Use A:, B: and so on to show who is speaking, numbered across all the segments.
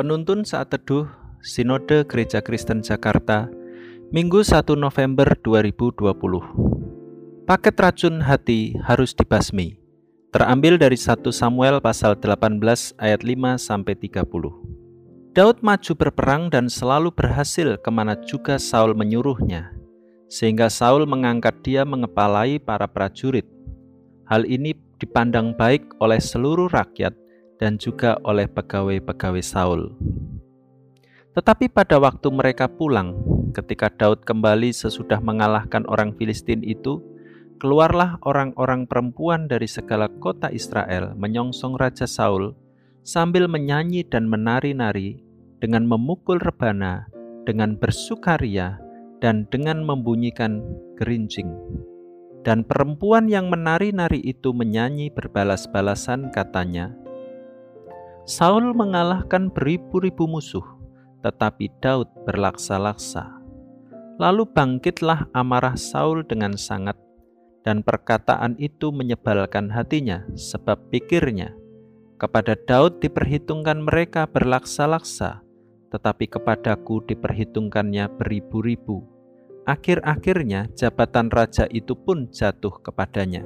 A: Penuntun saat teduh Sinode Gereja Kristen Jakarta Minggu 1 November 2020 Paket racun hati harus dibasmi. Terambil dari 1 Samuel pasal 18 ayat 5 sampai 30 Daud maju berperang dan selalu berhasil ke mana juga Saul menyuruhnya sehingga Saul mengangkat dia mengepalai para prajurit. Hal ini dipandang baik oleh seluruh rakyat dan juga oleh pegawai-pegawai Saul. Tetapi pada waktu mereka pulang, ketika Daud kembali sesudah mengalahkan orang Filistin itu, keluarlah orang-orang perempuan dari segala kota Israel menyongsong Raja Saul sambil menyanyi dan menari-nari dengan memukul rebana, dengan bersukaria, dan dengan membunyikan gerincing. Dan perempuan yang menari-nari itu menyanyi berbalas-balasan katanya, Saul mengalahkan beribu-ribu musuh, tetapi Daud berlaksa-laksa. Lalu bangkitlah amarah Saul dengan sangat, dan perkataan itu menyebalkan hatinya, sebab pikirnya, kepada Daud diperhitungkan mereka berlaksa-laksa, tetapi kepadaku diperhitungkannya beribu-ribu. Akhir-akhirnya jabatan raja itu pun jatuh kepadanya.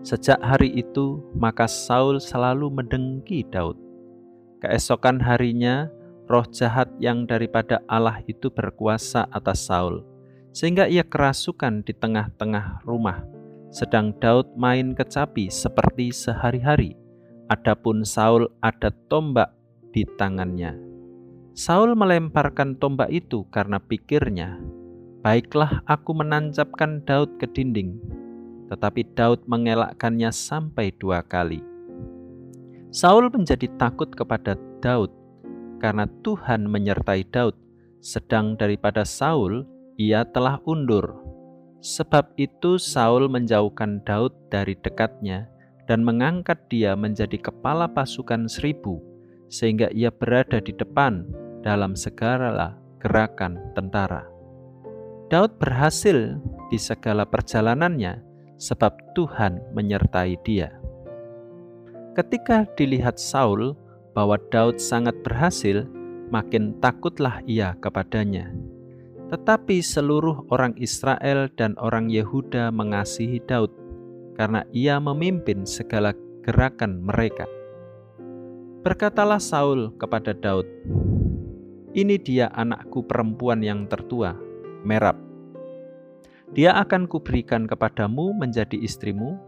A: Sejak hari itu, maka Saul selalu mendengki Daud. Keesokan harinya, roh jahat yang daripada Allah itu berkuasa atas Saul, sehingga ia kerasukan di tengah-tengah rumah. Sedang Daud main kecapi seperti sehari-hari. Adapun Saul ada tombak di tangannya. Saul melemparkan tombak itu karena pikirnya, "Baiklah, aku menancapkan Daud ke dinding." Tetapi Daud mengelakkannya sampai dua kali. Saul menjadi takut kepada Daud karena Tuhan menyertai Daud, sedang daripada Saul ia telah undur. Sebab itu Saul menjauhkan Daud dari dekatnya dan mengangkat dia menjadi kepala pasukan seribu, sehingga ia berada di depan dalam segala gerakan tentara. Daud berhasil di segala perjalanannya sebab Tuhan menyertai dia. Ketika dilihat Saul bahwa Daud sangat berhasil, makin takutlah ia kepadanya. Tetapi seluruh orang Israel dan orang Yehuda mengasihi Daud karena ia memimpin segala gerakan mereka. Berkatalah Saul kepada Daud, "Ini dia anakku perempuan yang tertua, Merab dia akan kuberikan kepadamu menjadi istrimu,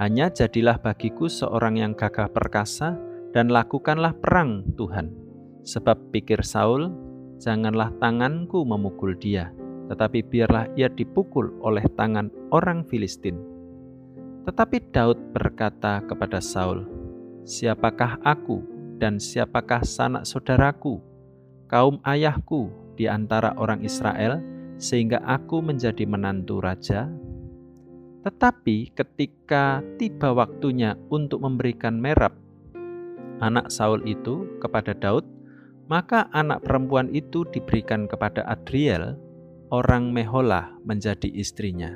A: hanya jadilah bagiku seorang yang gagah perkasa dan lakukanlah perang Tuhan. Sebab pikir Saul, janganlah tanganku memukul dia, tetapi biarlah ia dipukul oleh tangan orang Filistin. Tetapi Daud berkata kepada Saul, Siapakah aku dan siapakah sanak saudaraku, kaum ayahku di antara orang Israel, sehingga aku menjadi menantu raja. Tetapi ketika tiba waktunya untuk memberikan merab anak Saul itu kepada Daud, maka anak perempuan itu diberikan kepada Adriel, orang Meholah menjadi istrinya.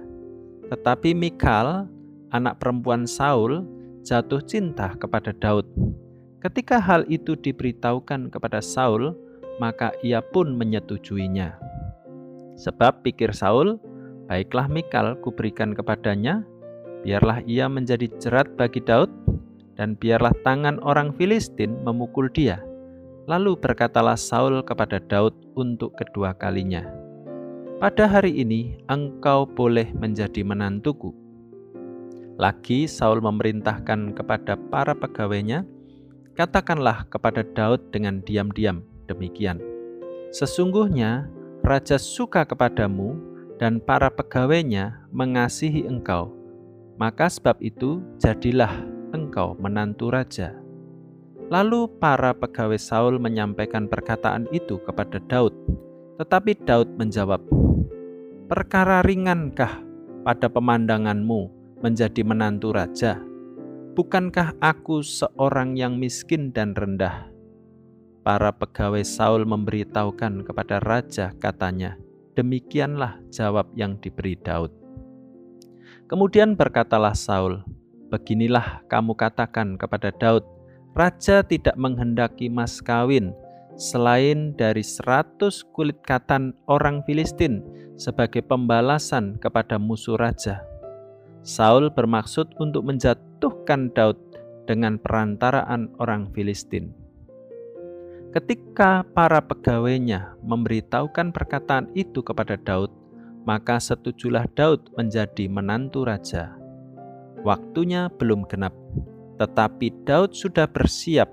A: Tetapi Mikal, anak perempuan Saul, jatuh cinta kepada Daud. Ketika hal itu diberitahukan kepada Saul, maka ia pun menyetujuinya. Sebab pikir Saul, baiklah Mikal kuberikan kepadanya, biarlah ia menjadi jerat bagi Daud, dan biarlah tangan orang Filistin memukul dia. Lalu berkatalah Saul kepada Daud untuk kedua kalinya, "Pada hari ini engkau boleh menjadi menantuku." Lagi Saul memerintahkan kepada para pegawainya, "Katakanlah kepada Daud dengan diam-diam demikian: Sesungguhnya raja suka kepadamu dan para pegawainya mengasihi engkau. Maka sebab itu jadilah engkau menantu raja. Lalu para pegawai Saul menyampaikan perkataan itu kepada Daud. Tetapi Daud menjawab, Perkara ringankah pada pemandanganmu menjadi menantu raja? Bukankah aku seorang yang miskin dan rendah?' Para pegawai Saul memberitahukan kepada raja, katanya, "Demikianlah jawab yang diberi Daud." Kemudian berkatalah Saul, "Beginilah kamu katakan kepada Daud, raja tidak menghendaki mas kawin selain dari seratus kulit katan orang Filistin sebagai pembalasan kepada musuh raja. Saul bermaksud untuk menjatuhkan Daud dengan perantaraan orang Filistin. Ketika para pegawainya memberitahukan perkataan itu kepada Daud, maka setujulah Daud menjadi menantu raja. Waktunya belum genap, tetapi Daud sudah bersiap.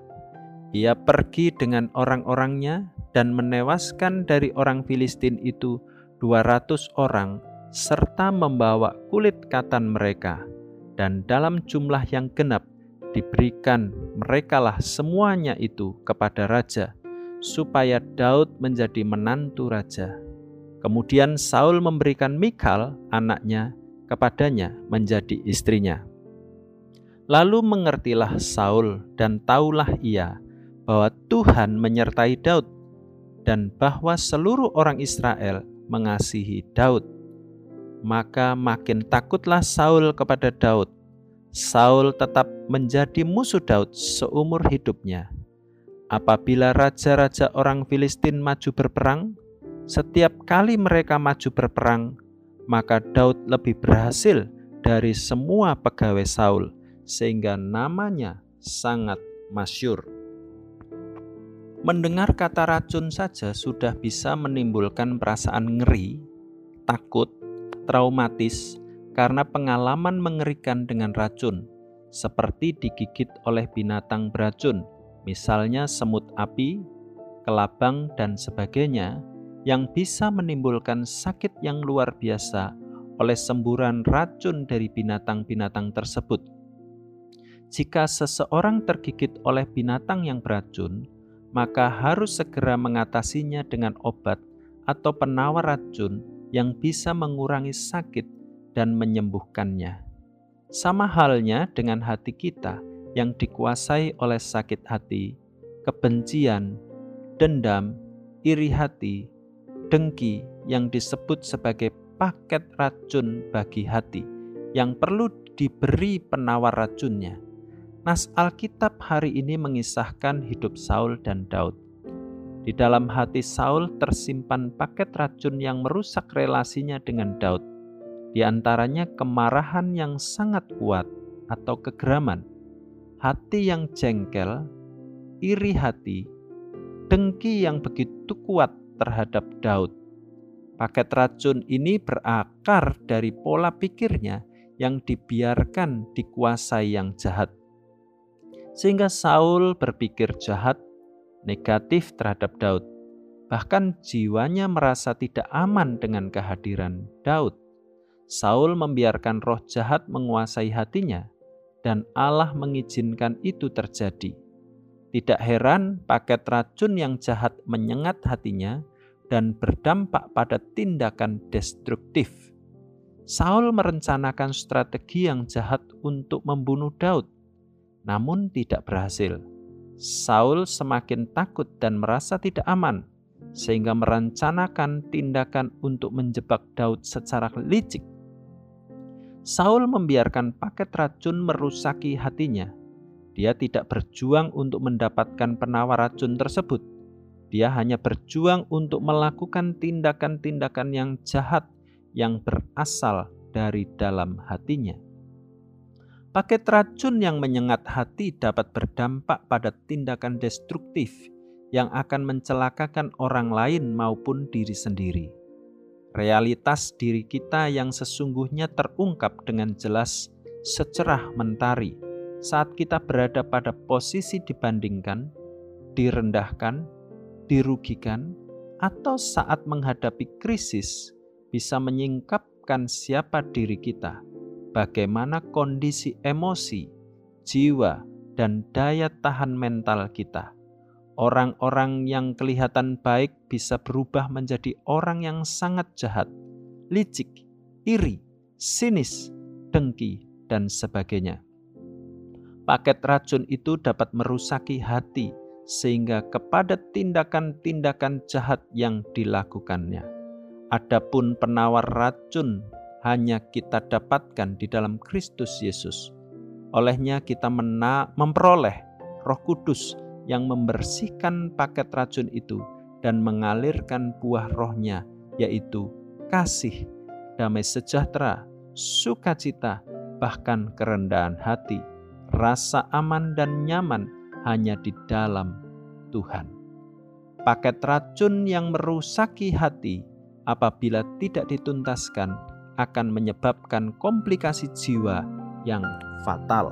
A: Ia pergi dengan orang-orangnya dan menewaskan dari orang Filistin itu 200 orang serta membawa kulit katan mereka dan dalam jumlah yang genap diberikan merekalah semuanya itu kepada raja supaya Daud menjadi menantu raja. Kemudian Saul memberikan Mikal anaknya kepadanya menjadi istrinya. Lalu mengertilah Saul dan taulah ia bahwa Tuhan menyertai Daud dan bahwa seluruh orang Israel mengasihi Daud. Maka makin takutlah Saul kepada Daud. Saul tetap menjadi musuh Daud seumur hidupnya. Apabila raja-raja orang Filistin maju berperang, setiap kali mereka maju berperang, maka Daud lebih berhasil dari semua pegawai Saul sehingga namanya sangat masyur. Mendengar kata racun saja sudah bisa menimbulkan perasaan ngeri, takut, traumatis karena pengalaman mengerikan dengan racun, seperti digigit oleh binatang beracun, misalnya semut api, kelabang, dan sebagainya, yang bisa menimbulkan sakit yang luar biasa oleh semburan racun dari binatang-binatang tersebut. Jika seseorang tergigit oleh binatang yang beracun, maka harus segera mengatasinya dengan obat atau penawar racun yang bisa mengurangi sakit dan menyembuhkannya. Sama halnya dengan hati kita yang dikuasai oleh sakit hati, kebencian, dendam, iri hati, dengki yang disebut sebagai paket racun bagi hati yang perlu diberi penawar racunnya Nas Alkitab hari ini mengisahkan hidup Saul dan Daud. Di dalam hati Saul tersimpan paket racun yang merusak relasinya dengan Daud. Di antaranya kemarahan yang sangat kuat atau kegeraman, hati yang jengkel, iri hati, dengki yang begitu kuat terhadap Daud. Paket racun ini berakar dari pola pikirnya yang dibiarkan dikuasai yang jahat sehingga Saul berpikir jahat, negatif terhadap Daud. Bahkan jiwanya merasa tidak aman dengan kehadiran Daud. Saul membiarkan roh jahat menguasai hatinya, dan Allah mengizinkan itu terjadi. Tidak heran paket racun yang jahat menyengat hatinya dan berdampak pada tindakan destruktif. Saul merencanakan strategi yang jahat untuk membunuh Daud namun tidak berhasil. Saul semakin takut dan merasa tidak aman, sehingga merencanakan tindakan untuk menjebak Daud secara licik. Saul membiarkan paket racun merusaki hatinya. Dia tidak berjuang untuk mendapatkan penawar racun tersebut. Dia hanya berjuang untuk melakukan tindakan-tindakan yang jahat yang berasal dari dalam hatinya. Paket racun yang menyengat hati dapat berdampak pada tindakan destruktif yang akan mencelakakan orang lain maupun diri sendiri. Realitas diri kita yang sesungguhnya terungkap dengan jelas secerah mentari saat kita berada pada posisi dibandingkan, direndahkan, dirugikan, atau saat menghadapi krisis bisa menyingkapkan siapa diri kita bagaimana kondisi emosi, jiwa, dan daya tahan mental kita. Orang-orang yang kelihatan baik bisa berubah menjadi orang yang sangat jahat, licik, iri, sinis, dengki, dan sebagainya. Paket racun itu dapat merusaki hati, sehingga kepada tindakan-tindakan jahat yang dilakukannya. Adapun penawar racun hanya kita dapatkan di dalam Kristus Yesus. Olehnya kita mena memperoleh Roh Kudus yang membersihkan paket racun itu dan mengalirkan buah rohnya, yaitu kasih, damai sejahtera, sukacita, bahkan kerendahan hati, rasa aman dan nyaman hanya di dalam Tuhan. Paket racun yang merusaki hati apabila tidak dituntaskan akan menyebabkan komplikasi jiwa yang fatal.